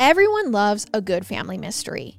Everyone loves a good family mystery,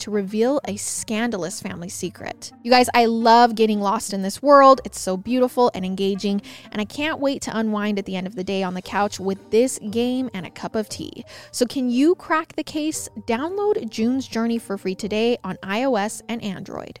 to reveal a scandalous family secret. You guys, I love getting lost in this world. It's so beautiful and engaging, and I can't wait to unwind at the end of the day on the couch with this game and a cup of tea. So, can you crack the case? Download June's Journey for free today on iOS and Android.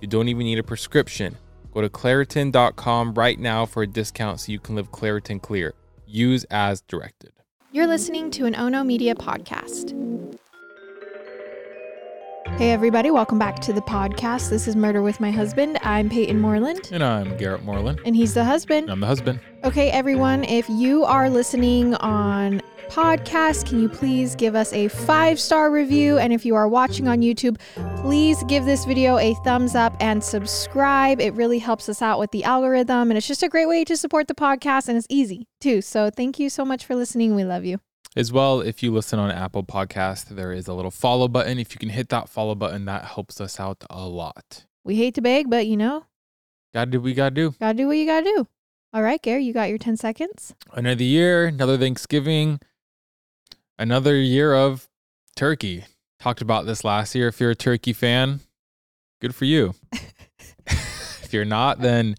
You don't even need a prescription. Go to Claritin.com right now for a discount so you can live Claritin clear. Use as directed. You're listening to an Ono Media podcast. Hey, everybody, welcome back to the podcast. This is Murder with My Husband. I'm Payton Moreland, And I'm Garrett Moreland. and he's the husband. I'm the husband. Okay, everyone, if you are listening on podcast, can you please give us a five star review? And if you are watching on YouTube, please give this video a thumbs up and subscribe. It really helps us out with the algorithm, and it's just a great way to support the podcast, and it's easy too. So thank you so much for listening. We love you. As well, if you listen on Apple Podcast, there is a little follow button. If you can hit that follow button, that helps us out a lot. We hate to beg, but you know, Gotta do what we gotta do. gotta do what you gotta do. All right, Gary, you got your 10 seconds? Another year, another Thanksgiving, another year of turkey. Talked about this last year. If you're a turkey fan, good for you. if you're not, then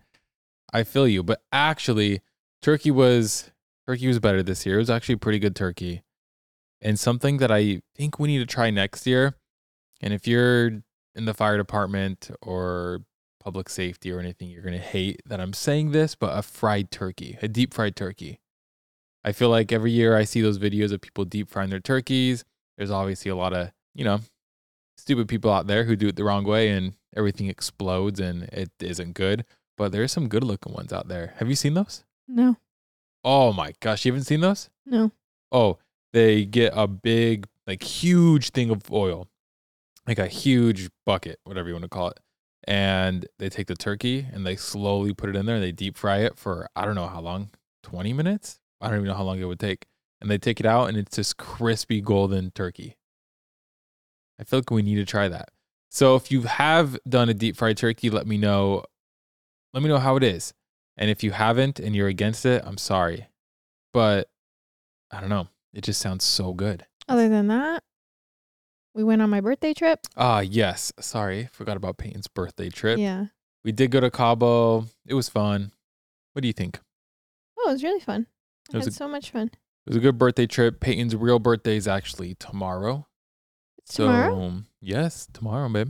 I feel you. But actually, turkey was turkey was better this year. It was actually pretty good turkey. And something that I think we need to try next year. And if you're in the fire department or public safety or anything, you're gonna hate that I'm saying this, but a fried turkey, a deep fried turkey. I feel like every year I see those videos of people deep frying their turkeys. There's obviously a lot of, you know, stupid people out there who do it the wrong way and everything explodes and it isn't good. But there's some good looking ones out there. Have you seen those? No, Oh my gosh, you haven't seen those? no. Oh, they get a big, like huge thing of oil, like a huge bucket, whatever you want to call it. And they take the turkey and they slowly put it in there and they deep fry it for I don't know how long, 20 minutes? I don't even know how long it would take. And they take it out and it's this crispy golden turkey. I feel like we need to try that. So if you have done a deep fried turkey, let me know. Let me know how it is. And if you haven't and you're against it, I'm sorry. But I don't know. It just sounds so good. Other than that, we went on my birthday trip. Ah, yes. Sorry. Forgot about Payton's birthday trip. Yeah. We did go to Cabo. It was fun. What do you think? Oh, it was really fun. I It was had a- so much fun. It was a good birthday trip. Payton's real birthday is actually tomorrow. It's tomorrow. So, yes, tomorrow, babe.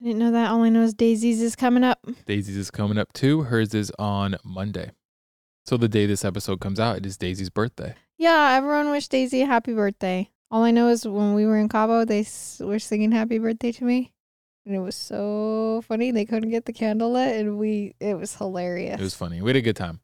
I didn't know that. All I know is Daisy's is coming up. Daisy's is coming up too. Hers is on Monday. So the day this episode comes out, it is Daisy's birthday. Yeah, everyone wish Daisy a happy birthday. All I know is when we were in Cabo, they s- were singing happy birthday to me. And it was so funny. They couldn't get the candle lit, and we, it was hilarious. It was funny. We had a good time.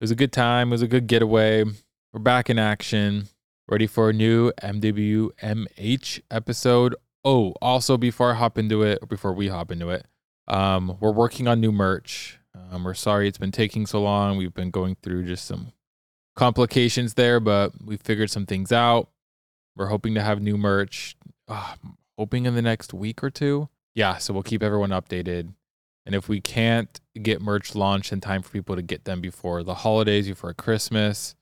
It was a good time. It was a good getaway. We're back in action, ready for a new MWMH episode. Oh, also before I hop into it, or before we hop into it, um, we're working on new merch. Um, we're sorry it's been taking so long. We've been going through just some complications there, but we figured some things out. We're hoping to have new merch, uh, hoping in the next week or two. Yeah, so we'll keep everyone updated. And if we can't get merch launched in time for people to get them before the holidays, before Christmas,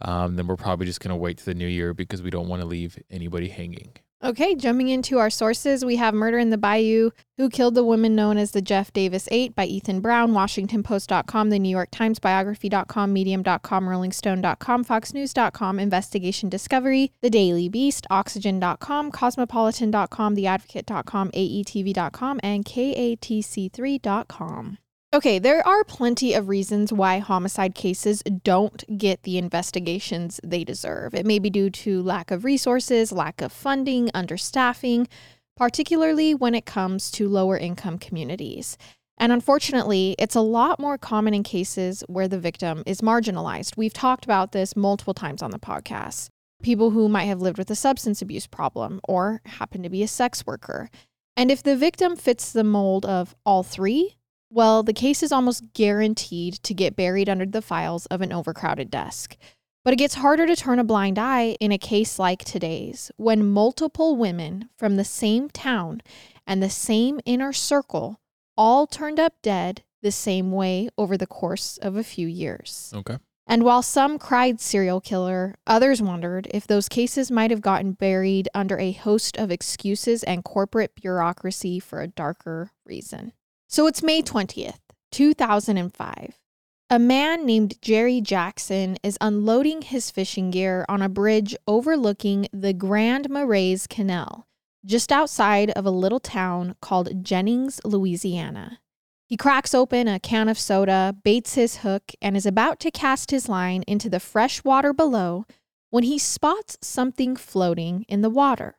um, then we're probably just going to wait to the new year because we don't want to leave anybody hanging. Okay, jumping into our sources, we have Murder in the Bayou, Who Killed the Woman Known as the Jeff Davis Eight by Ethan Brown, WashingtonPost.com, The New York Times Biography.com, Medium.com, RollingStone.com, FoxNews.com, Investigation Discovery, The Daily Beast, Oxygen.com, Cosmopolitan.com, TheAdvocate.com, AETV.com, and KATC3.com. Okay, there are plenty of reasons why homicide cases don't get the investigations they deserve. It may be due to lack of resources, lack of funding, understaffing, particularly when it comes to lower income communities. And unfortunately, it's a lot more common in cases where the victim is marginalized. We've talked about this multiple times on the podcast. People who might have lived with a substance abuse problem or happen to be a sex worker. And if the victim fits the mold of all three, well, the case is almost guaranteed to get buried under the files of an overcrowded desk. But it gets harder to turn a blind eye in a case like today's, when multiple women from the same town and the same inner circle all turned up dead the same way over the course of a few years. Okay. And while some cried serial killer, others wondered if those cases might have gotten buried under a host of excuses and corporate bureaucracy for a darker reason. So it's May 20th, 2005. A man named Jerry Jackson is unloading his fishing gear on a bridge overlooking the Grand Marais Canal, just outside of a little town called Jennings, Louisiana. He cracks open a can of soda, baits his hook, and is about to cast his line into the fresh water below when he spots something floating in the water.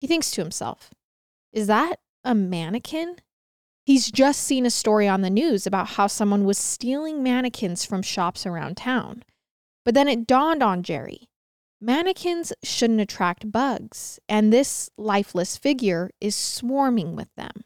He thinks to himself, Is that a mannequin? He's just seen a story on the news about how someone was stealing mannequins from shops around town. But then it dawned on Jerry mannequins shouldn't attract bugs, and this lifeless figure is swarming with them.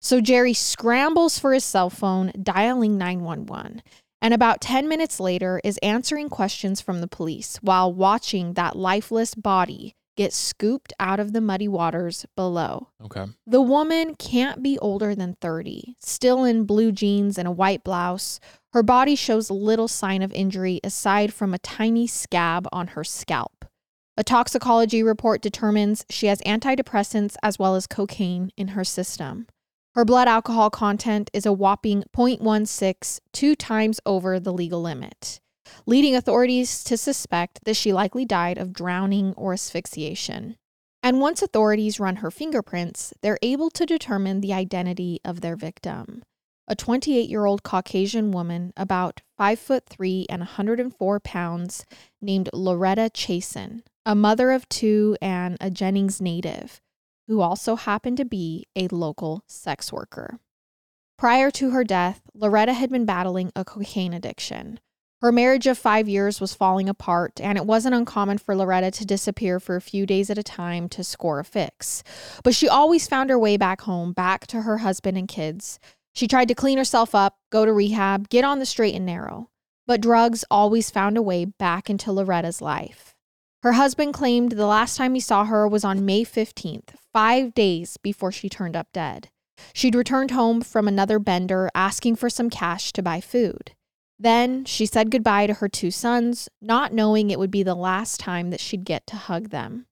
So Jerry scrambles for his cell phone, dialing 911, and about 10 minutes later is answering questions from the police while watching that lifeless body get scooped out of the muddy waters below. Okay. The woman can't be older than 30, still in blue jeans and a white blouse. Her body shows little sign of injury aside from a tiny scab on her scalp. A toxicology report determines she has antidepressants as well as cocaine in her system. Her blood alcohol content is a whopping 0.16, two times over the legal limit leading authorities to suspect that she likely died of drowning or asphyxiation. And once authorities run her fingerprints, they're able to determine the identity of their victim. A 28 year old Caucasian woman, about 5 foot 3 and 104 pounds, named Loretta Chaisson, a mother of two and a Jennings native, who also happened to be a local sex worker. Prior to her death, Loretta had been battling a cocaine addiction. Her marriage of five years was falling apart, and it wasn't uncommon for Loretta to disappear for a few days at a time to score a fix. But she always found her way back home, back to her husband and kids. She tried to clean herself up, go to rehab, get on the straight and narrow. But drugs always found a way back into Loretta's life. Her husband claimed the last time he saw her was on May 15th, five days before she turned up dead. She'd returned home from another bender asking for some cash to buy food. Then she said goodbye to her two sons, not knowing it would be the last time that she'd get to hug them.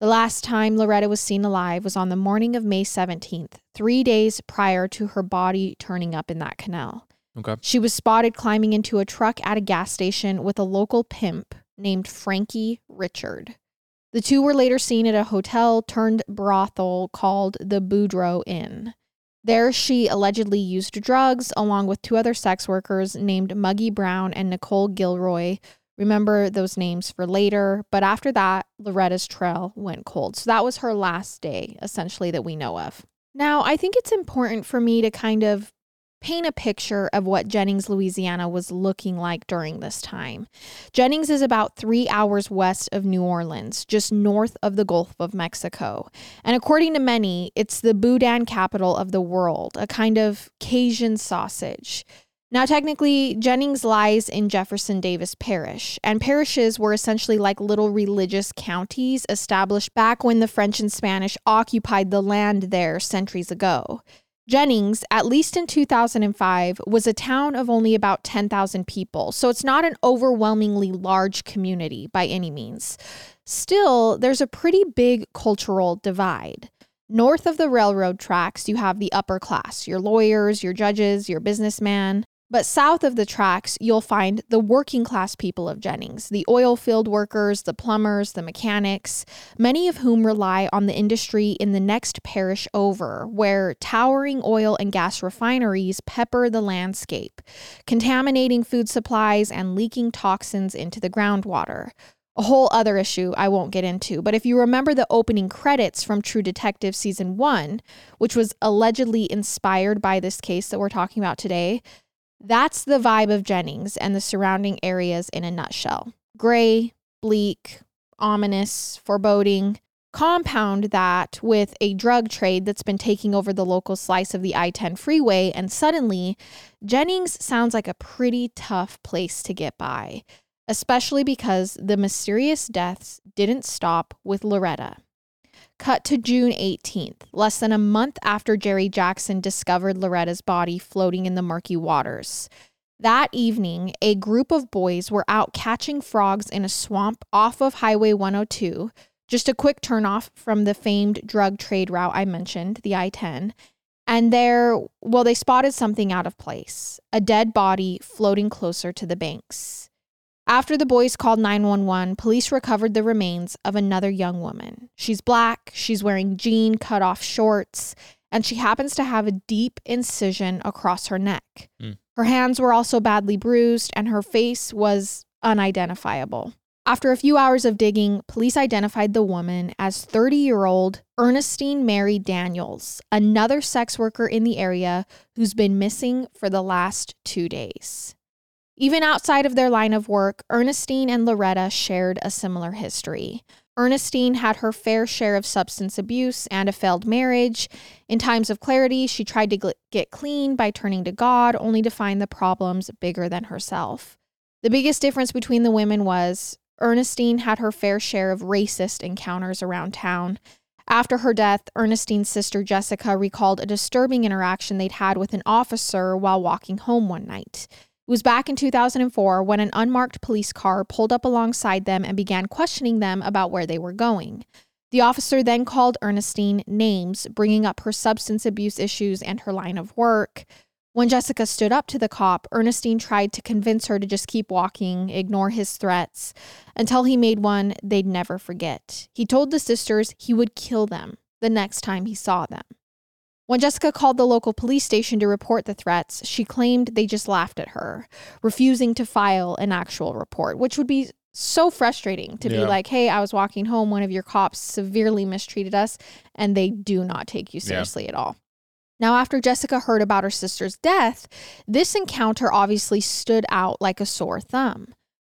The last time Loretta was seen alive was on the morning of May 17th, three days prior to her body turning up in that canal. Okay. She was spotted climbing into a truck at a gas station with a local pimp named Frankie Richard. The two were later seen at a hotel turned brothel called the Boudreaux Inn. There, she allegedly used drugs along with two other sex workers named Muggy Brown and Nicole Guillory. Remember those names for later. But after that, Loretta's trail went cold. So that was her last day, essentially, that we know of. Now, I think it's important for me to kind of paint a picture of what Jennings, Louisiana was looking like during this time. Jennings is about three hours west of New Orleans, just north of the Gulf of Mexico. And according to many, it's the boudin capital of the world, a kind of Cajun sausage. Now, technically, Jennings lies in Jefferson Davis Parish, and parishes were essentially like little religious counties established back when the French and Spanish occupied the land there centuries ago. Jennings, at least in 2005, was a town of only about 10,000 people, so it's not an overwhelmingly large community by any means. Still, there's a pretty big cultural divide. North of the railroad tracks, you have the upper class, your lawyers, your judges, your businessmen. But south of the tracks, you'll find the working class people of Jennings, the oil field workers, the plumbers, the mechanics, many of whom rely on the industry in the next parish over, where towering oil and gas refineries pepper the landscape, contaminating food supplies and leaking toxins into the groundwater. A whole other issue I won't get into, but if you remember the opening credits from True Detective Season 1, which was allegedly inspired by this case that we're talking about today, that's the vibe of Jennings and the surrounding areas in a nutshell gray, bleak, ominous, foreboding. Compound that with a drug trade that's been taking over the local slice of the I 10 freeway, and suddenly Jennings sounds like a pretty tough place to get by, especially because the mysterious deaths didn't stop with Loretta. Cut to June 18th, less than a month after Jerry Jackson discovered Loretta's body floating in the murky waters. That evening, a group of boys were out catching frogs in a swamp off of Highway 102, just a quick turnoff from the famed drug trade route I mentioned, the I 10. And there, well, they spotted something out of place a dead body floating closer to the banks. After the boys called 911, police recovered the remains of another young woman. She's black, she's wearing jean cut off shorts, and she happens to have a deep incision across her neck. Mm. Her hands were also badly bruised, and her face was unidentifiable. After a few hours of digging, police identified the woman as 30 year old Ernestine Mary Daniels, another sex worker in the area who's been missing for the last two days. Even outside of their line of work, Ernestine and Loretta shared a similar history. Ernestine had her fair share of substance abuse and a failed marriage. In times of clarity, she tried to get clean by turning to God, only to find the problems bigger than herself. The biggest difference between the women was Ernestine had her fair share of racist encounters around town. After her death, Ernestine's sister Jessica recalled a disturbing interaction they'd had with an officer while walking home one night. It was back in 2004 when an unmarked police car pulled up alongside them and began questioning them about where they were going. The officer then called Ernestine names, bringing up her substance abuse issues and her line of work. When Jessica stood up to the cop, Ernestine tried to convince her to just keep walking, ignore his threats, until he made one they'd never forget. He told the sisters he would kill them the next time he saw them. When Jessica called the local police station to report the threats, she claimed they just laughed at her, refusing to file an actual report, which would be so frustrating to yeah. be like, hey, I was walking home, one of your cops severely mistreated us, and they do not take you seriously yeah. at all. Now, after Jessica heard about her sister's death, this encounter obviously stood out like a sore thumb.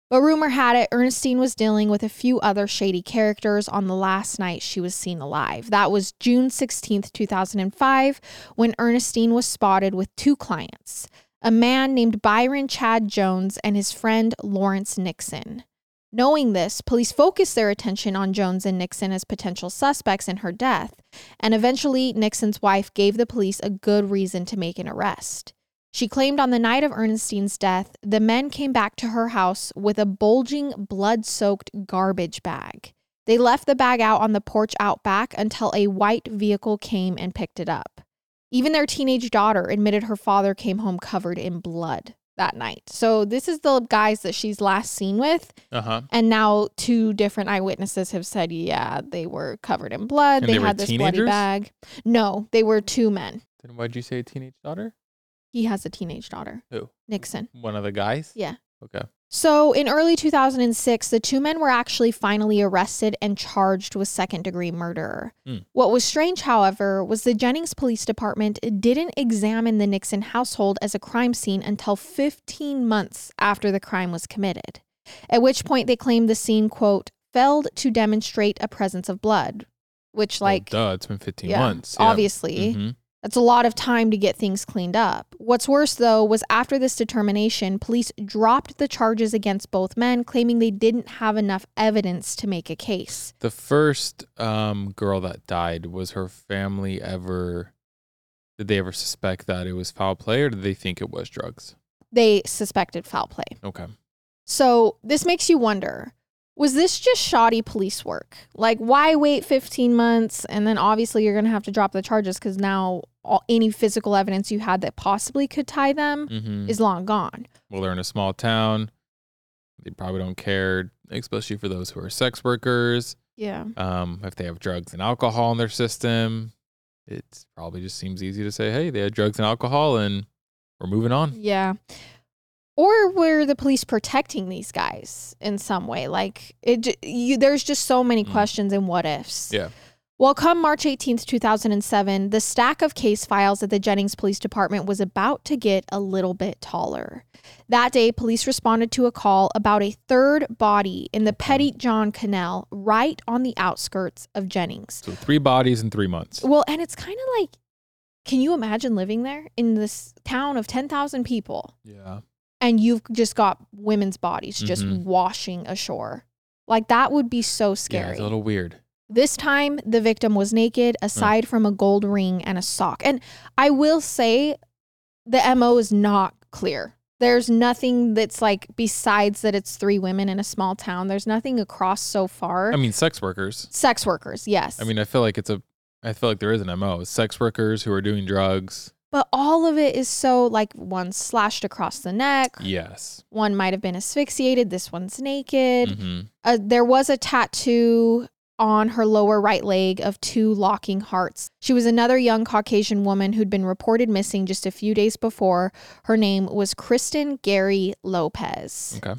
But rumor had it Ernestine was dealing with a few other shady characters on the last night she was seen alive. That was June 16th, 2005, when Ernestine was spotted with two clients a man named Byron Chad Jones and his friend Lawrence Nixon. Knowing this, police focused their attention on Jones and Nixon as potential suspects in her death, and eventually Nixon's wife gave the police a good reason to make an arrest. She claimed on the night of Ernestine's death, the men came back to her house with a bulging, blood soaked garbage bag. They left the bag out on the porch out back until a white vehicle came and picked it up. Even their teenage daughter admitted her father came home covered in blood that night. So this is the guys that she's last seen with. Uh-huh. And now two different eyewitnesses have said, yeah, they were covered in blood. They, they had this teenagers? bloody bag. No, they were two men. Then why'd you say teenage daughter? He has a teenage daughter. Who? Nixon. One of the guys? Yeah. Okay. So, in early 2006, the two men were actually finally arrested and charged with second degree murder. Mm. What was strange, however, was the Jennings Police Department didn't examine the Nixon household as a crime scene until 15 months after the crime was committed, at which point they claimed the scene, quote, failed to demonstrate a presence of blood, which, like, well, duh, it's been 15 yeah, months. Yeah. Obviously. Mm-hmm That's a lot of time to get things cleaned up. What's worse, though, was after this determination, police dropped the charges against both men, claiming they didn't have enough evidence to make a case. The first um, girl that died, was her family ever, did they ever suspect that it was foul play or did they think it was drugs? They suspected foul play. Okay. So this makes you wonder was this just shoddy police work? Like, why wait 15 months and then obviously you're going to have to drop the charges because now all, any physical evidence you had that possibly could tie them Mm-hmm. is long gone. well, they're in a small town. They probably don't care, especially for those who are sex workers. Yeah. Um, if they have drugs and alcohol in their system, it probably just seems easy to say, hey, they had drugs and alcohol and we're moving on. Yeah. Or were the police protecting these guys in some way? Like it, you, there's just so many Mm. questions and what ifs. Yeah. Well, come March 18th, 2007, the stack of case files at the Jennings Police Department was about to get a little bit taller. That day, police responded to a call about a third body in the Petitjean Canal right on the outskirts of Jennings. So three bodies in three months. Well, and it's kind of like, can you imagine living there in this town of 10,000 people? Yeah. And you've just got women's bodies just Mhm. washing ashore. Like that would be so Yeah, scary. it's a little weird. this time the victim was naked aside from a gold ring and a sock. And I will say the MO is not clear. There's nothing that's like besides that it's three women in a small town. There's nothing across so far. I mean, sex workers. Sex workers, yes. I mean, I feel like it's a, I feel like there is an MO. Sex workers who are doing drugs. But all of it is so like one slashed across the neck, Yes. one might have been asphyxiated, this one's naked. hmm uh, there was a tattoo on her lower right leg of two locking hearts. She was another young Caucasian woman who'd been reported missing just a few days before. Her name was Kristen Gary Lopez. Okay.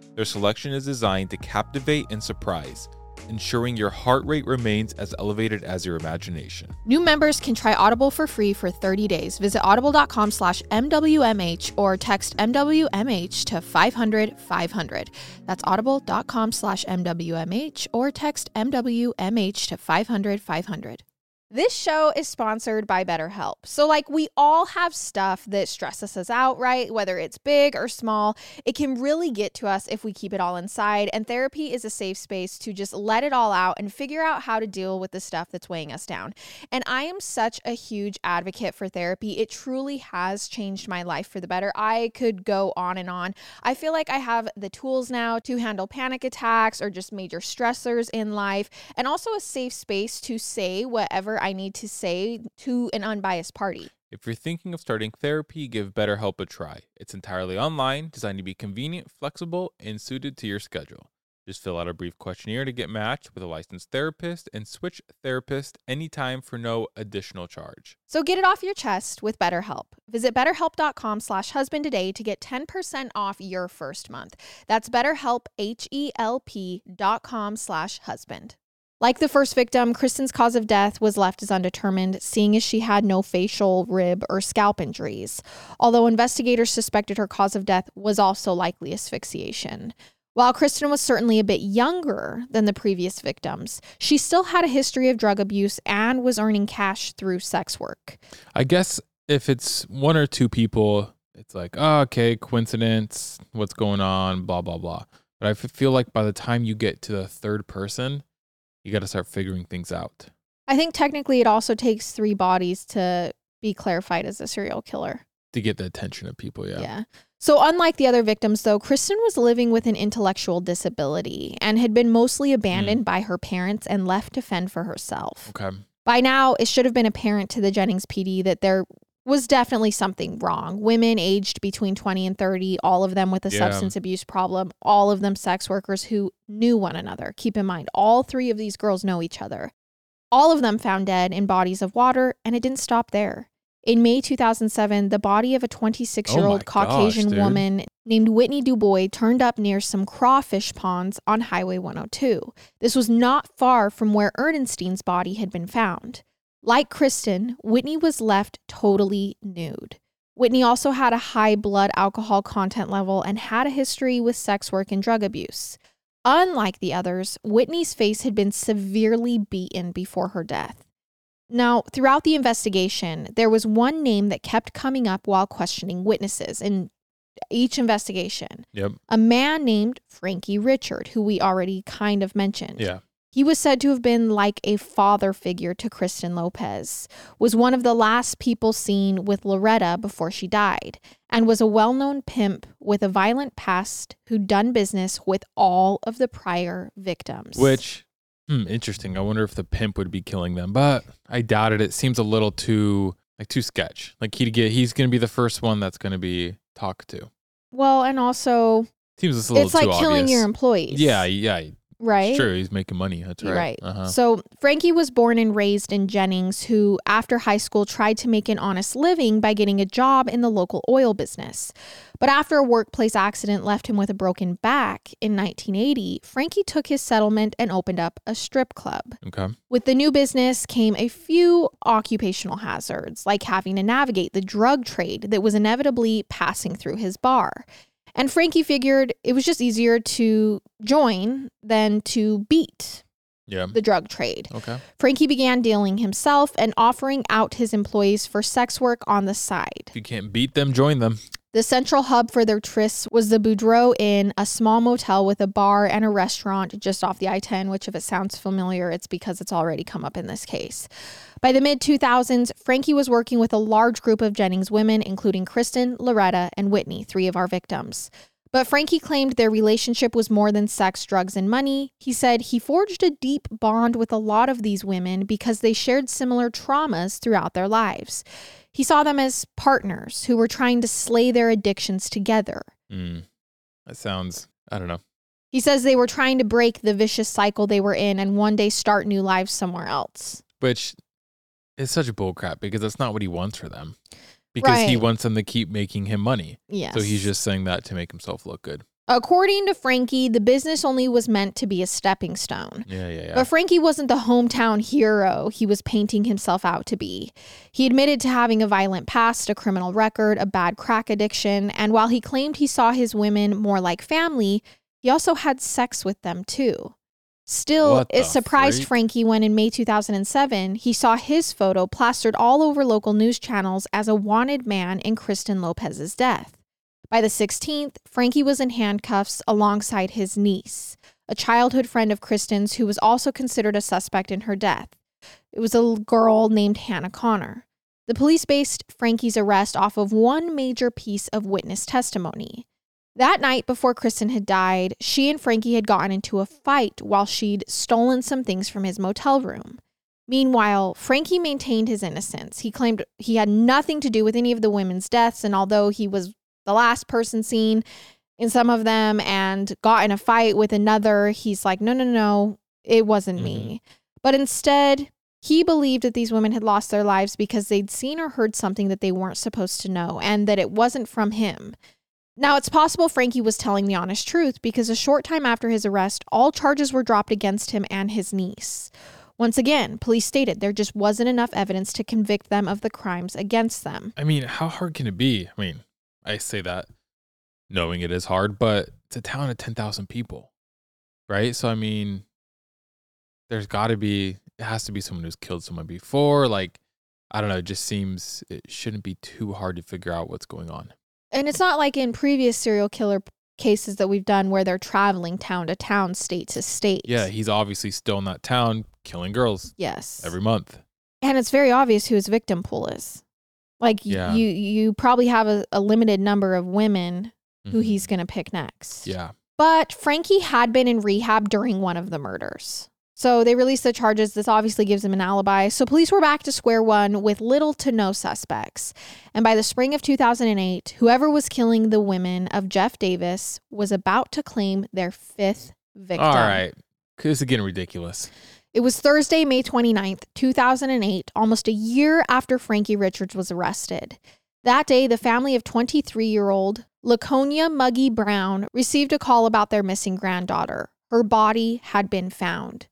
Their selection is designed to captivate and surprise, ensuring your heart rate remains as elevated as your imagination. New members can try Audible for free for 30 days. Visit audible.com slash MWMH or text MWMH to 500 500. That's audible.com slash MWMH or text MWMH to 500 500. This show is sponsored by BetterHelp. So, like, we all have stuff that stresses us out, right? Whether it's big or small, it can really get to us if we keep it all inside. And therapy is a safe space to just let it all out and figure out how to deal with the stuff that's weighing us down. And I am such a huge advocate for therapy. It truly has changed my life for the better. I could go on and on. I feel like I have the tools now to handle panic attacks or just major stressors in life, and also a safe space to say whatever I need to say to an unbiased party. If you're thinking of starting therapy, give BetterHelp a try. It's entirely online, designed to be convenient, flexible, and suited to your schedule. Just fill out a brief questionnaire to get matched with a licensed therapist and switch therapist anytime for no additional charge. So get it off your chest with BetterHelp. Visit betterhelp.com slash husband today to get 10% off your first month. That's betterhelp, H-E-L-P dot com slash husband. Like the first victim, Kristen's cause of death was left as undetermined, seeing as she had no facial, rib, or scalp injuries. Although investigators suspected her cause of death was also likely asphyxiation. While Kristen was certainly a bit younger than the previous victims, she still had a history of drug abuse and was earning cash through sex work. I guess if it's one or two people, it's like, oh, okay, coincidence, what's going on, blah, blah, blah. But I feel like by the time you get to the third person, you got to start figuring things out. I think technically it also takes three bodies to be clarified as a serial killer. to get the attention of people. Yeah. Yeah. So, unlike the other victims, though, Kristen was living with an intellectual disability and had been mostly hmm. abandoned by her parents and left to fend for herself. Okay. By now, it should have been apparent to the Jennings PD that there was definitely something wrong. Women aged between 20 and 30, all of them with a Yeah. substance abuse problem, all of them sex workers who knew one another. Keep in mind, all three of these girls know each other. All of them found dead in bodies of water, and it didn't stop there. In May 2007, the body of a 26 year old gosh, Caucasian dude. woman named Whitney Dubois turned up near some crawfish ponds on Highway 102. This was not far from where Ernestine's body had been found. Like Kristen, Whitney was left totally nude. Whitney also had a high blood alcohol content level and had a history with sex work and drug abuse. Unlike the others, Whitney's face had been severely beaten before her death. Now, throughout the investigation, there was one name that kept coming up while questioning witnesses in each investigation Yep. a man named Frankie Richard, who we already kind of mentioned. Yeah. He was said to have been like a father figure to Kristen Lopez, was one of the last people seen with Loretta before she died, and was a well known pimp with a violent past who'd done business with all of the prior victims. Which, hmm, interesting. I wonder if the pimp would be killing them, but I doubt it. It seems a little too like too sketch. Like he'd get he's gonna be the first one that's gonna be talked to. well, and also, Seems little it's like killing obvious. your employees. Yeah, yeah. Right? Sure, he's making money. That's right. Right. Uh-huh. So Frankie was born and raised in Jennings, who after high school tried to make an honest living by getting a job in the local oil business. But after a workplace accident left him with a broken back in 1980, Frankie took his settlement and opened up a strip club. Okay. With the new business came a few occupational hazards, like having to navigate the drug trade that was inevitably passing through his bar. And Frankie figured it was just easier to join than to beat Yeah. the drug trade. Okay. Frankie began dealing himself and offering out his employees for sex work on the side. If you can't beat them, join them. The central hub for their trysts was the Boudreaux Inn, a small motel with a bar and a restaurant just off the I 10, which, if it sounds familiar, it's because it's already come up in this case. By the mid 2000s, Frankie was working with a large group of Jennings women, including Kristen, Loretta, and Whitney, three of our victims. But Frankie claimed their relationship was more than sex, drugs, and money. He said he forged a deep bond with a lot of these women because they shared similar traumas throughout their lives. He saw them as partners who were trying to slay their addictions together. Mm. That sounds. I don't know. He says they were trying to break the vicious cycle they were in and one day start new lives somewhere else. Which is such a bullcrap because that's not what he wants for them. Because he wants them to keep making him money. Yes. So he's just saying that to make himself look good. According to Frankie, the business only was meant to be a stepping stone. Yeah, yeah, yeah. But Frankie wasn't the hometown hero he was painting himself out to be. He admitted to having a violent past, a criminal record, a bad crack addiction, and while he claimed he saw his women more like family, he also had sex with them too. Still, it surprised freak? Frankie when in May 2007, he saw his photo plastered all over local news channels as a wanted man in Kristen Lopez's death. By the 16th, Frankie was in handcuffs alongside his niece, a childhood friend of Kristen's who was also considered a suspect in her death. It was a girl named Hannah Connor. The police based Frankie's arrest off of one major piece of witness testimony. That night before Kristen had died, she and Frankie had gotten into a fight while she'd stolen some things from his motel room. Meanwhile, Frankie maintained his innocence. He claimed he had nothing to do with any of the women's deaths, and although he was the last person seen in some of them and got in a fight with another, he's like, no, no, no, it wasn't me. Mm-hmm. But instead, he believed that these women had lost their lives because they'd seen or heard something that they weren't supposed to know and that it wasn't from him. Now, it's possible Frankie was telling the honest truth because a short time after his arrest, all charges were dropped against him and his niece. Once again, police stated there just wasn't enough evidence to convict them of the crimes against them. I mean, how hard can it be? I mean, I say that knowing it is hard, but it's a town of 10,000 people, right? So, I mean, there's got to be, it has to be someone who's killed someone before. Like, I don't know. It just seems it shouldn't be too hard to figure out what's going on. And it's not like in previous serial killer cases that we've done where they're traveling town to town, state to state. Yeah, he's obviously still in that town killing girls Yes. every month. and it's very obvious who his victim pool is. Like Yeah. you you probably have a, a limited number of women who Mhm. he's going to pick next. Yeah. But Frankie had been in rehab during one of the murders. So they released the charges. This obviously gives him an alibi. So police were back to square one with little to no suspects. And by the spring of 2008, whoever was killing the women of Jeff Davis was about to claim their fifth victim. All right. This is getting ridiculous. It was Thursday, May 29th, 2008, almost a year after Frankie Richards was arrested. That day, the family of 23 year old Laconia Muggy Brown received a call about their missing granddaughter. Her body had been found.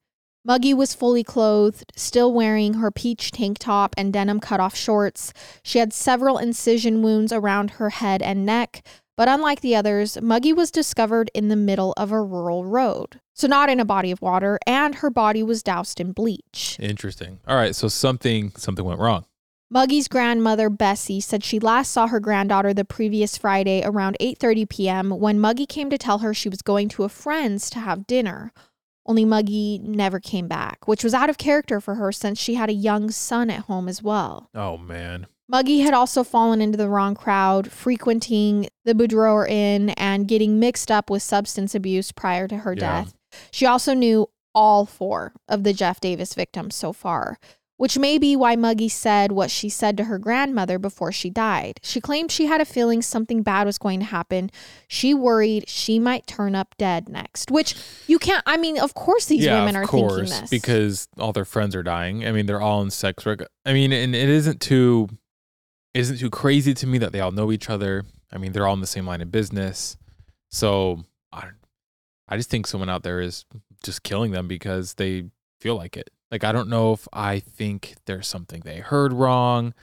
Muggy was fully clothed, still wearing her peach tank top and denim cutoff shorts. She had several incision wounds around her head and neck, but unlike the others, Muggy was discovered in the middle of a rural road. So, not in a body of water, and her body was doused in bleach. Interesting. All right. So something something went wrong. Muggy's grandmother Bessie said she last saw her granddaughter the previous Friday around 8:30 p.m. when Muggy came to tell her she was going to a friend's to have dinner. Only Muggy never came back, which was out of character for her since she had a young son at home as well. Oh man. Muggy had also fallen into the wrong crowd, frequenting the Boudreaux Inn and getting mixed up with substance abuse prior to her Yeah. death. She also knew all four of the Jeff Davis victims so far, which may be why Muggy said what she said to her grandmother before she died. She claimed she had a feeling something bad was going to happen. She worried she might turn up dead next, which you can't, I mean, of course these yeah, women are course, thinking this. because all their friends are dying. I mean, they're all in sex work. I mean, and it isn't too isn't too crazy to me that they all know each other. I mean, they're all in the same line of business. So I, I just think someone out there is just killing them because they feel like it. Like I don't know if I think there's something they heard wrong.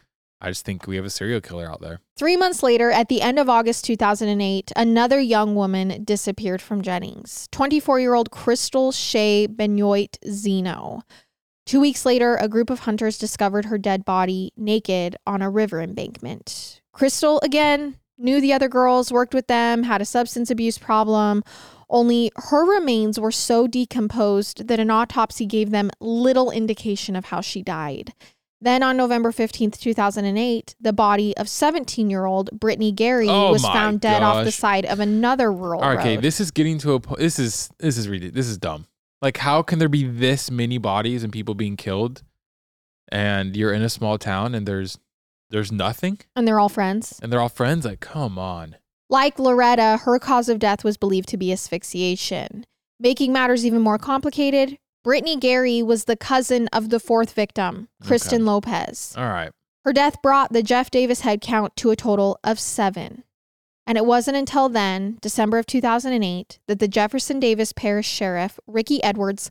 I just think we have a serial killer out there. Three months later, at the end of August 2008, another young woman disappeared from Jennings 24 year old Crystal Shea Benoit Zeno. Two weeks later, a group of hunters discovered her dead body naked on a river embankment. Crystal, again, knew the other girls, worked with them, had a substance abuse problem. Only her remains were so decomposed that an autopsy gave them little indication of how she died. Then on November 15th, 2008, the body of 17 year old Brittany Gary Oh was found dead off the side of another rural Okay, road. this is getting to a point. This is this is ridiculous. This is dumb. Like, how can there be this many bodies and people being killed, and you're in a small town and there's there's nothing, and they're all friends. and they're all friends? Like, come on. Like Loretta, her cause of death was believed to be asphyxiation. Making matters even more complicated, Brittany Gary was the cousin of the fourth victim, Kristen Lopez. All right. Her death brought the Jeff Davis head count to a total of seven. And it wasn't until then, December of 2008, that the Jefferson Davis Parish Sheriff, Ricky Edwards,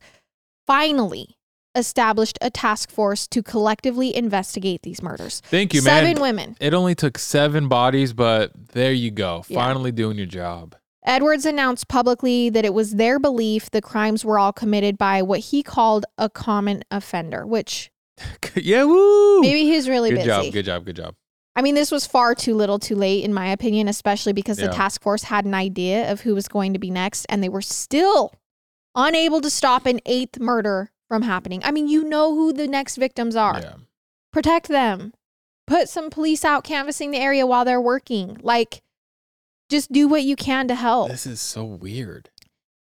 finally established a task force to collectively investigate these murders. Thank you, Seven man. women. It only took seven bodies, but there you go. Yeah. Finally doing your job. Edwards announced publicly that it was their belief the crimes were all committed by what he called a common offender, which yeah, woo. maybe he's really good busy. Good job. Good job. Good job. I mean, this was far too little too late, in my opinion, especially because Yeah. the task force had an idea of who was going to be next, and they were still unable to stop an eighth murder from happening. I mean, you know who the next victims are. Yeah. Protect them. Put some police out canvassing the area while they're working. Like, just do what you can to help. This is so weird.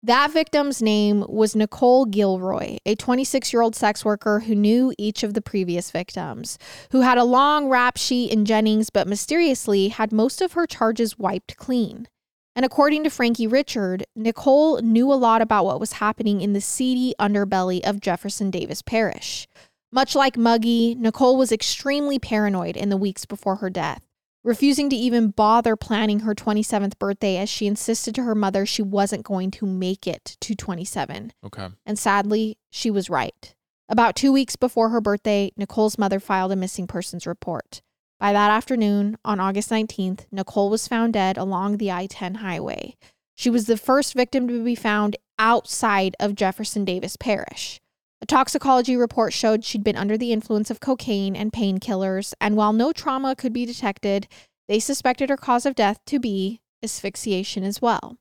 That victim's name was Nicole Guillory, a 26 year old sex worker who knew each of the previous victims, who had a long rap sheet in Jennings, but mysteriously had most of her charges wiped clean. And according to Frankie Richard, Nicole knew a lot about what was happening in the seedy underbelly of Jefferson Davis Parish. Much like Muggy, Nicole was extremely paranoid in the weeks before her death refusing to even bother planning her 27th birthday as she insisted to her mother she wasn't going to make it to 27. Okay. And sadly, she was right. About two weeks before her birthday, Nicole's mother filed a missing persons report. By that afternoon, on August 19th, Nicole was found dead along the I 10 highway. She was the first victim to be found outside of Jefferson Davis Parish. A toxicology report showed she'd been under the influence of cocaine and painkillers, and while no trauma could be detected, they suspected her cause of death to be asphyxiation as well.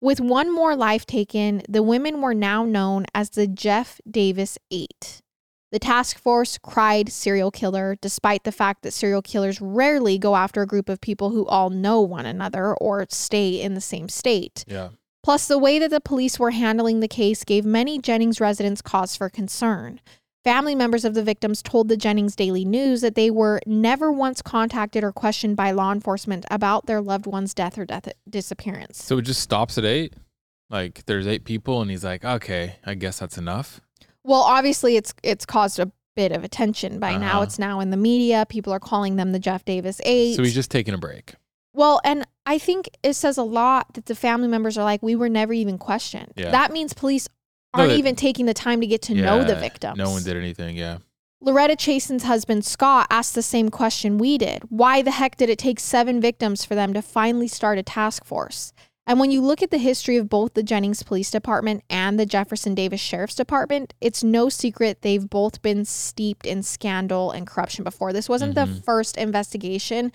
With one more life taken, the women were now known as the Jeff Davis Eight. The task force cried serial killer, despite the fact that serial killers rarely go after a group of people who all know one another or stay in the same state. Yeah. Plus, the way that the police were handling the case gave many Jennings residents cause for concern. Family members of the victims told the Jennings Daily News that they were never once contacted or questioned by law enforcement about their loved one's death or death disappearance. So it just stops at eight? Like there's eight people and he's like, okay, I guess that's enough. Well, obviously, it's it's caused a bit of attention by now. Uh-huh. It's now in the media. People are calling them the Jeff Davis Eight. So he's just taking a break. well, and I think it says a lot that the family members are like, we were never even questioned. Yeah. That means police aren't that- even taking the time to get to know the Yeah, victims. No one did anything. Yeah. Loretta Chaisson's husband Scott asked the same question we did. Why the heck did it take seven victims for them to finally start a task force? And when you look at the history of both the Jennings Police Department and the Jefferson Davis Sheriff's Department, it's no secret they've both been steeped in scandal and corruption before. This wasn't the Mhm. first investigation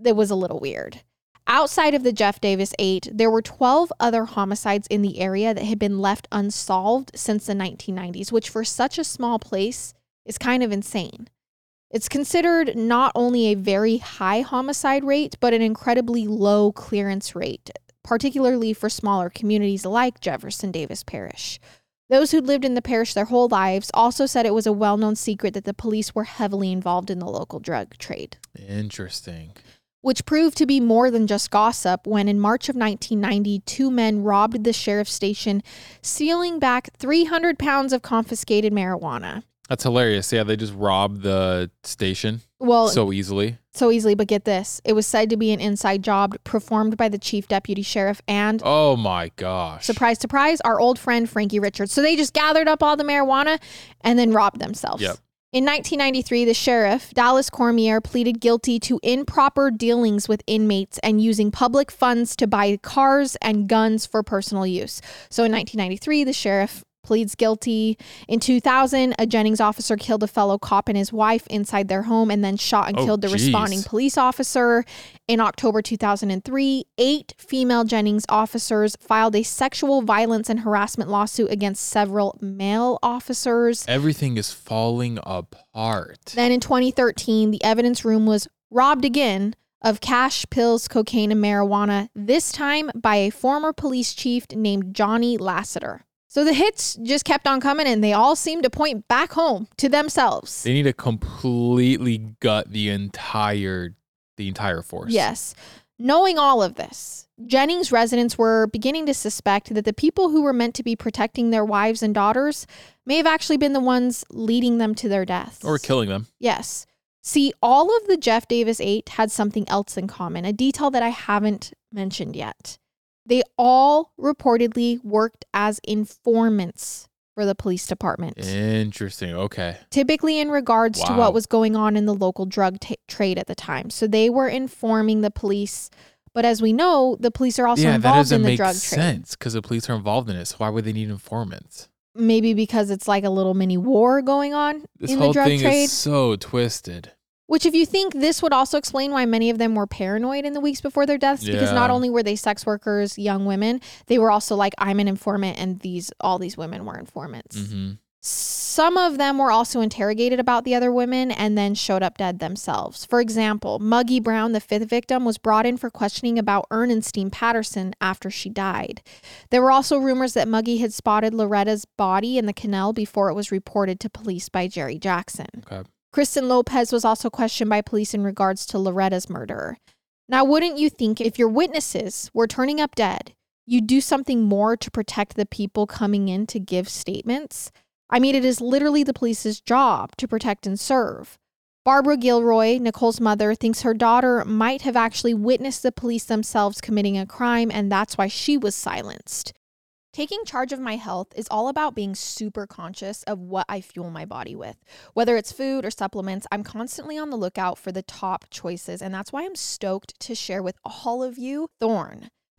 that was a little weird. Outside of the Jeff Davis 8, there were 12 other homicides in the area that had been left unsolved since the 1990s, which for such a small place is kind of insane. It's considered not only a very high homicide rate, but an incredibly low clearance rate, particularly for smaller communities like Jefferson Davis Parish. Those who'd lived in the parish their whole lives also said it was a well known secret that the police were heavily involved in the local drug trade Interesting. which proved to be more than just gossip when in March of 1990, two men robbed the sheriff's station, stealing back 300 pounds of confiscated marijuana. That's hilarious. Yeah, they just robbed the station Well, so, easily. so easily. but get this. It was said to be an inside job performed by the chief deputy sheriff and, Oh my gosh. surprise, surprise, our old friend Frankie Richards. So they just gathered up all the marijuana and then robbed themselves. Yep. In 1993, the sheriff, Dallas Cormier, pleaded guilty to improper dealings with inmates and using public funds to buy cars and guns for personal use. So in 1993, the sheriff pleads guilty. In 2000, a Jennings officer killed a fellow cop and his wife inside their home and then shot and Oh, killed the geez. responding police officer. In October 2003, eight female Jennings officers filed a sexual violence and harassment lawsuit against several male officers. Everything is falling apart. Then in 2013, the evidence room was robbed again of cash, pills, cocaine, and marijuana, this time by a former police chief named Johnny Lasseter. So the hits just kept on coming and they all seemed to point back home to themselves. They need to completely gut the entire the entire force. Yes. Knowing all of this, Jennings residents were beginning to suspect that the people who were meant to be protecting their wives and daughters may have actually been the ones leading them to their deaths. Or killing them. Yes. See, all of the Jeff Davis 8 had something else in common, a detail that I haven't mentioned yet. They all reportedly worked as informants for the police department, Interesting. Okay. typically in regards to what was going on in the local drug ta trade at the time. So they were informing the police, but as we know, the police are also yeah, involved in the drug trade. sense because the police are involved in it. So why would they need informants? Maybe because it's like a little mini war going on This in whole the drug thing trade. is so twisted. Which, if you think this would also explain why many of them were paranoid in the weeks before their deaths, because not only were they sex workers, young women, they were also like, I'm an informant, and these all these women were informants. hmm Some of them were also interrogated about the other women and then showed up dead themselves. For example, Muggy Brown, the fifth victim, was brought in for questioning about Ernestine Patterson after she died. There were also rumors that Muggy had spotted Loretta's body in the canal before it was reported to police by Jerry Jackson. Okay. Kristen Lopez was also questioned by police in regards to Loretta's murder. Now, wouldn't you think if your witnesses were turning up dead, you'd do something more to protect the people coming in to give statements? I mean, it is literally the police's job to protect and serve. Barbara Guillory, Nicole's mother, thinks her daughter might have actually witnessed the police themselves committing a crime, and that's why she was silenced. Taking charge of my health is all about being super conscious of what I fuel my body with. Whether it's food or supplements, I'm constantly on the lookout for the top choices, and that's why I'm stoked to share with all of you Thorne.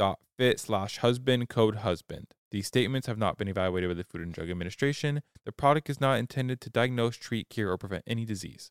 Thorne.fit slash husband, code husband. These statements have not been evaluated by the Food and Drug Administration. The product is not intended to diagnose, treat, cure, or prevent any disease.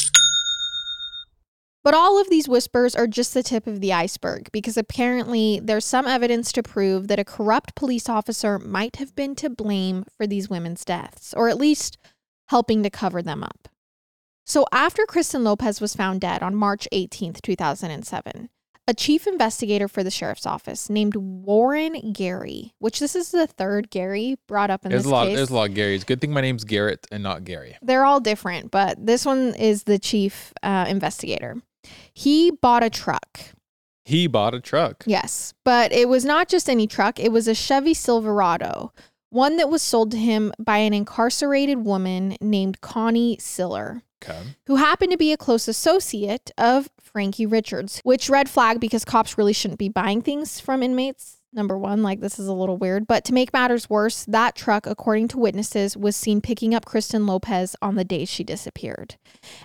But all of these whispers are just the tip of the iceberg because apparently there's some evidence to prove that a corrupt police officer might have been to blame for these women's deaths, or at least helping to cover them up. So after Kristen Lopez was found dead on March 18th, 2007, a chief investigator for the sheriff's office named Warren Gary, which this is the third Gary brought up in There's this a lot. case. There's a lot of Garys. Good thing my name's Garrett and not Gary. They're all different, but this one is the chief uh, investigator. He bought a truck. He bought a truck. Yes, but it was not just any truck, it was a Chevy Silverado, one that was sold to him by an incarcerated woman named Connie Siller, Okay. who happened to be a close associate of Frankie Richards, which red flag because cops really shouldn't be buying things from inmates. Number one, like this is a little weird. But to make matters worse, that truck, according to witnesses, was seen picking up Kristen Lopez on the day she disappeared.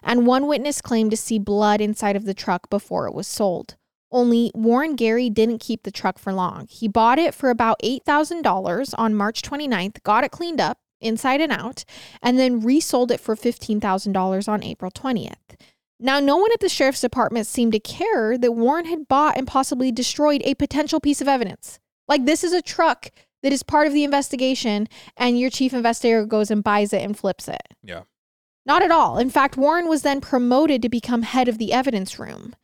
And one witness claimed to see blood inside of the truck before it was sold. Only Warren Gary didn't keep the truck for long. He bought it for about $8,000 on March 29th, got it cleaned up inside and out, and then resold it for $15,000 on April 20th. Now, no one at the sheriff's department seemed to care that Warren had bought and possibly destroyed a potential piece of evidence. Like, this is a truck that is part of the investigation, and your chief investigator goes and buys it and flips it. Yeah. Not at all. In fact, Warren was then promoted to become head of the evidence room.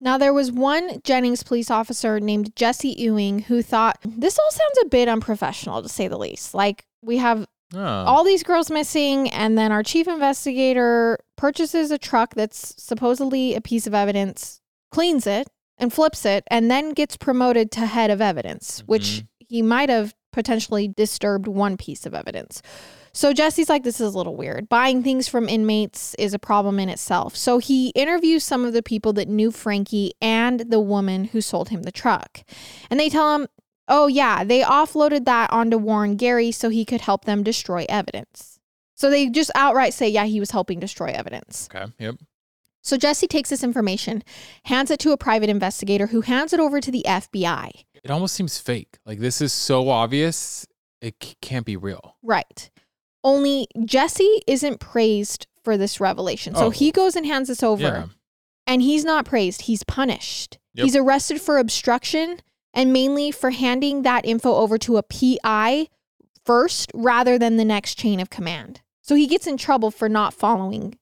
Now, there was one Jennings police officer named Jesse Ewing who thought this all sounds a bit unprofessional, to say the least. Like, we have Oh. all these girls missing, and then our chief investigator purchases a truck that's supposedly a piece of evidence, cleans it, and flips it, and then gets promoted to head of evidence, which Mhm. he might have potentially disturbed one piece of evidence. So Jesse's like, this is a little weird. Buying things from inmates is a problem in itself. So he interviews some of the people that knew Frankie and the woman who sold him the truck. And they tell him, oh, yeah, they offloaded that onto Warren Gary so he could help them destroy evidence. So they just outright say, yeah, he was helping destroy evidence. Okay. Yep. So Jesse takes this information, hands it to a private investigator who hands it over to the FBI. It almost seems fake. Like this is so obvious. It c- can't be real. Right. Only Jesse isn't praised for this revelation. So Oh. he goes and hands this over. Yeah. And he's not praised, he's punished. Yep. He's arrested for obstruction and mainly for handing that info over to a PI first rather than the next chain of command. So he gets in trouble for not following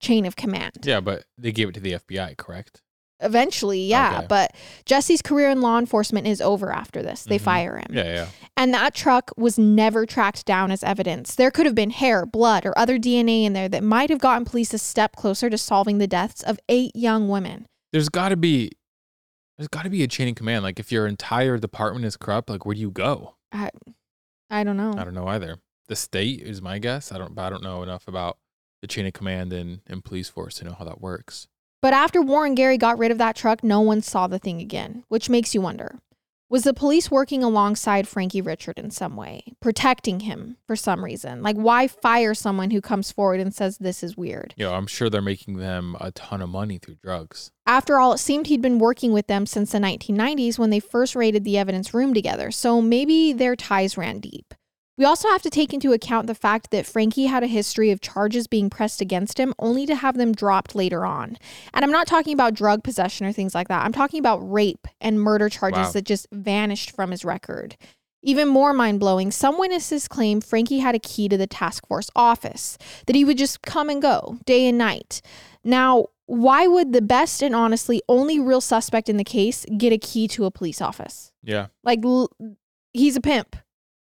chain of command. Yeah, but they gave it to the FBI, correct? Eventually, yeah. Okay. But Jesse's career in law enforcement is over after this. They Mhm. fire him. Yeah, yeah. And that truck was never tracked down as evidence. There could have been hair, blood, or other DNA in there that might have gotten police a step closer to solving the deaths of eight young women. There's got to be, there's got to be a chain of command. Like if your entire department is corrupt, like where do you go? I, I don't know. I don't know either. The state is my guess. I don't, but I don't know enough about the chain of command and, and police force to know how that works. But after Warren Gary got rid of that truck, no one saw the thing again, which makes you wonder was the police working alongside Frankie Richard in some way, protecting him for some reason? Like, why fire someone who comes forward and says this is weird? Yeah, I'm sure they're making them a ton of money through drugs. After all, it seemed he'd been working with them since the 1990s when they first raided the evidence room together, so maybe their ties ran deep. We also have to take into account the fact that Frankie had a history of charges being pressed against him only to have them dropped later on. And I'm not talking about drug possession or things like that. I'm talking about rape and murder charges Wow. that just vanished from his record. Even more mind blowing, some witnesses claim Frankie had a key to the task force office, that he would just come and go day and night. Now, why would the best and honestly only real suspect in the case get a key to a police office? Yeah. Like, l- he's a pimp.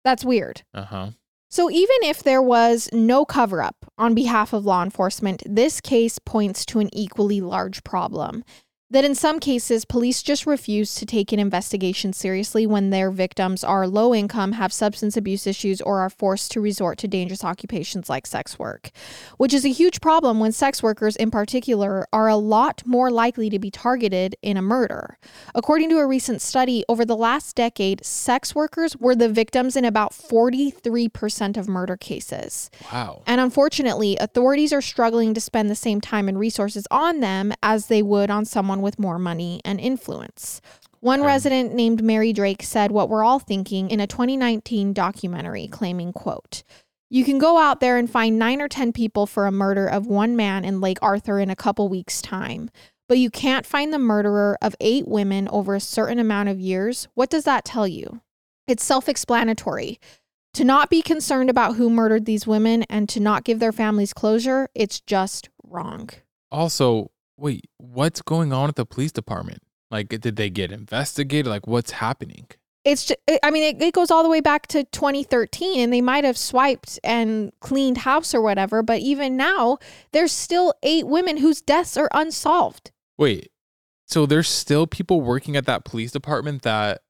That's weird. Uh huh. So, even if there was no cover up on behalf of law enforcement, this case points to an equally large problem. That in some cases, police just refuse to take an investigation seriously when their victims are low income, have substance abuse issues, or are forced to resort to dangerous occupations like sex work, which is a huge problem when sex workers, in particular, are a lot more likely to be targeted in a murder. According to a recent study, over the last decade, sex workers were the victims in about 43% of murder cases. Wow. And unfortunately, authorities are struggling to spend the same time and resources on them as they would on someone with more money and influence. One Okay. resident named Mary Drake said what we're all thinking in a 2019 documentary claiming quote you can go out there and find 9 or 10 people for a murder of one man in Lake Arthur in a couple weeks time but you can't find the murderer of 8 women over a certain amount of years what does that tell you it's self-explanatory to not be concerned about who murdered these women and to not give their families closure, it's just wrong. Also, wait, what's going on at the police department? Like, did they get investigated? Like, what's happening? It's just, I mean, it, it goes all the way back to 2013, and they might have swiped and cleaned house or whatever, but even now, there's still eight women whose deaths are unsolved. Wait, so there's still people working at that police department that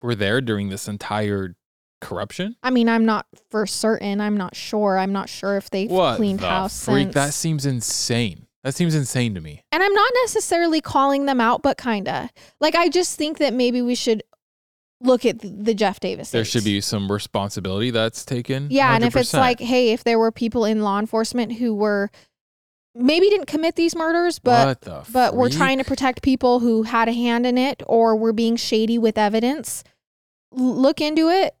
were there during this entire corruption? I mean, I'm not for certain. I'm not sure. I'm not sure if they've What cleaned the house freak? since. That seems insane. That seems insane to me. and I'm not necessarily calling them out, but kinda. Like, I just think that maybe we should look at the Jeff Davis. There should be some responsibility that's taken. Yeah, and if it's like, hey, if there were people in law enforcement who were maybe didn't commit these murders, but but we're trying to protect people who had a hand in it or were being shady with evidence, look into it.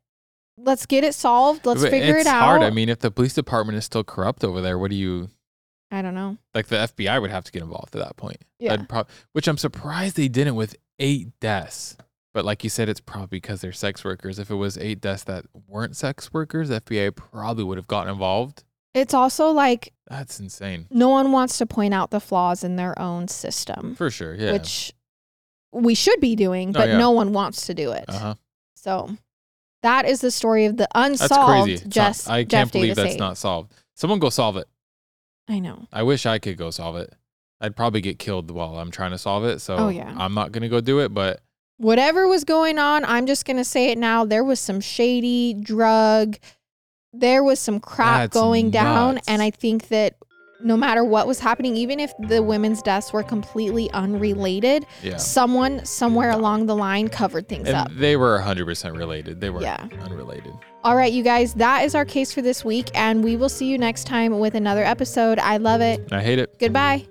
Let's get it solved. Let's But figure it out. It's hard. I mean, if the police department is still corrupt over there, what do you I don't know. like? The FBI would have to get involved at that point. Yeah. Prob- which I'm surprised they didn't with eight deaths. But like you said, it's probably because they're sex workers. If it was eight deaths that weren't sex workers, FBI probably would have gotten involved. It's also like That's insane. no one wants to point out the flaws in their own system, For sure. Yeah. which we should be doing, Oh, but yeah. no one wants to do it. uh huh. So that is the story of the That's unsolved crazy. It's not- I can't Jeff believe Davis that's eight. not solved. Someone go solve it. I know. I wish I could go solve it. I'd probably get killed while I'm trying to solve it. So Oh, yeah. I'm not gonna go do it. But whatever was going on, I'm just going to say it now. There was some shady drug, there was some crap That's going down. And I think that no matter what was happening, even if the women's deaths were completely unrelated, yeah, someone somewhere along the line covered things and up. they were 100 percent related. They were Yeah. unrelated. All right, you guys, that is our case for this week. And we will see you next time with another episode. I love it. I hate it. Goodbye.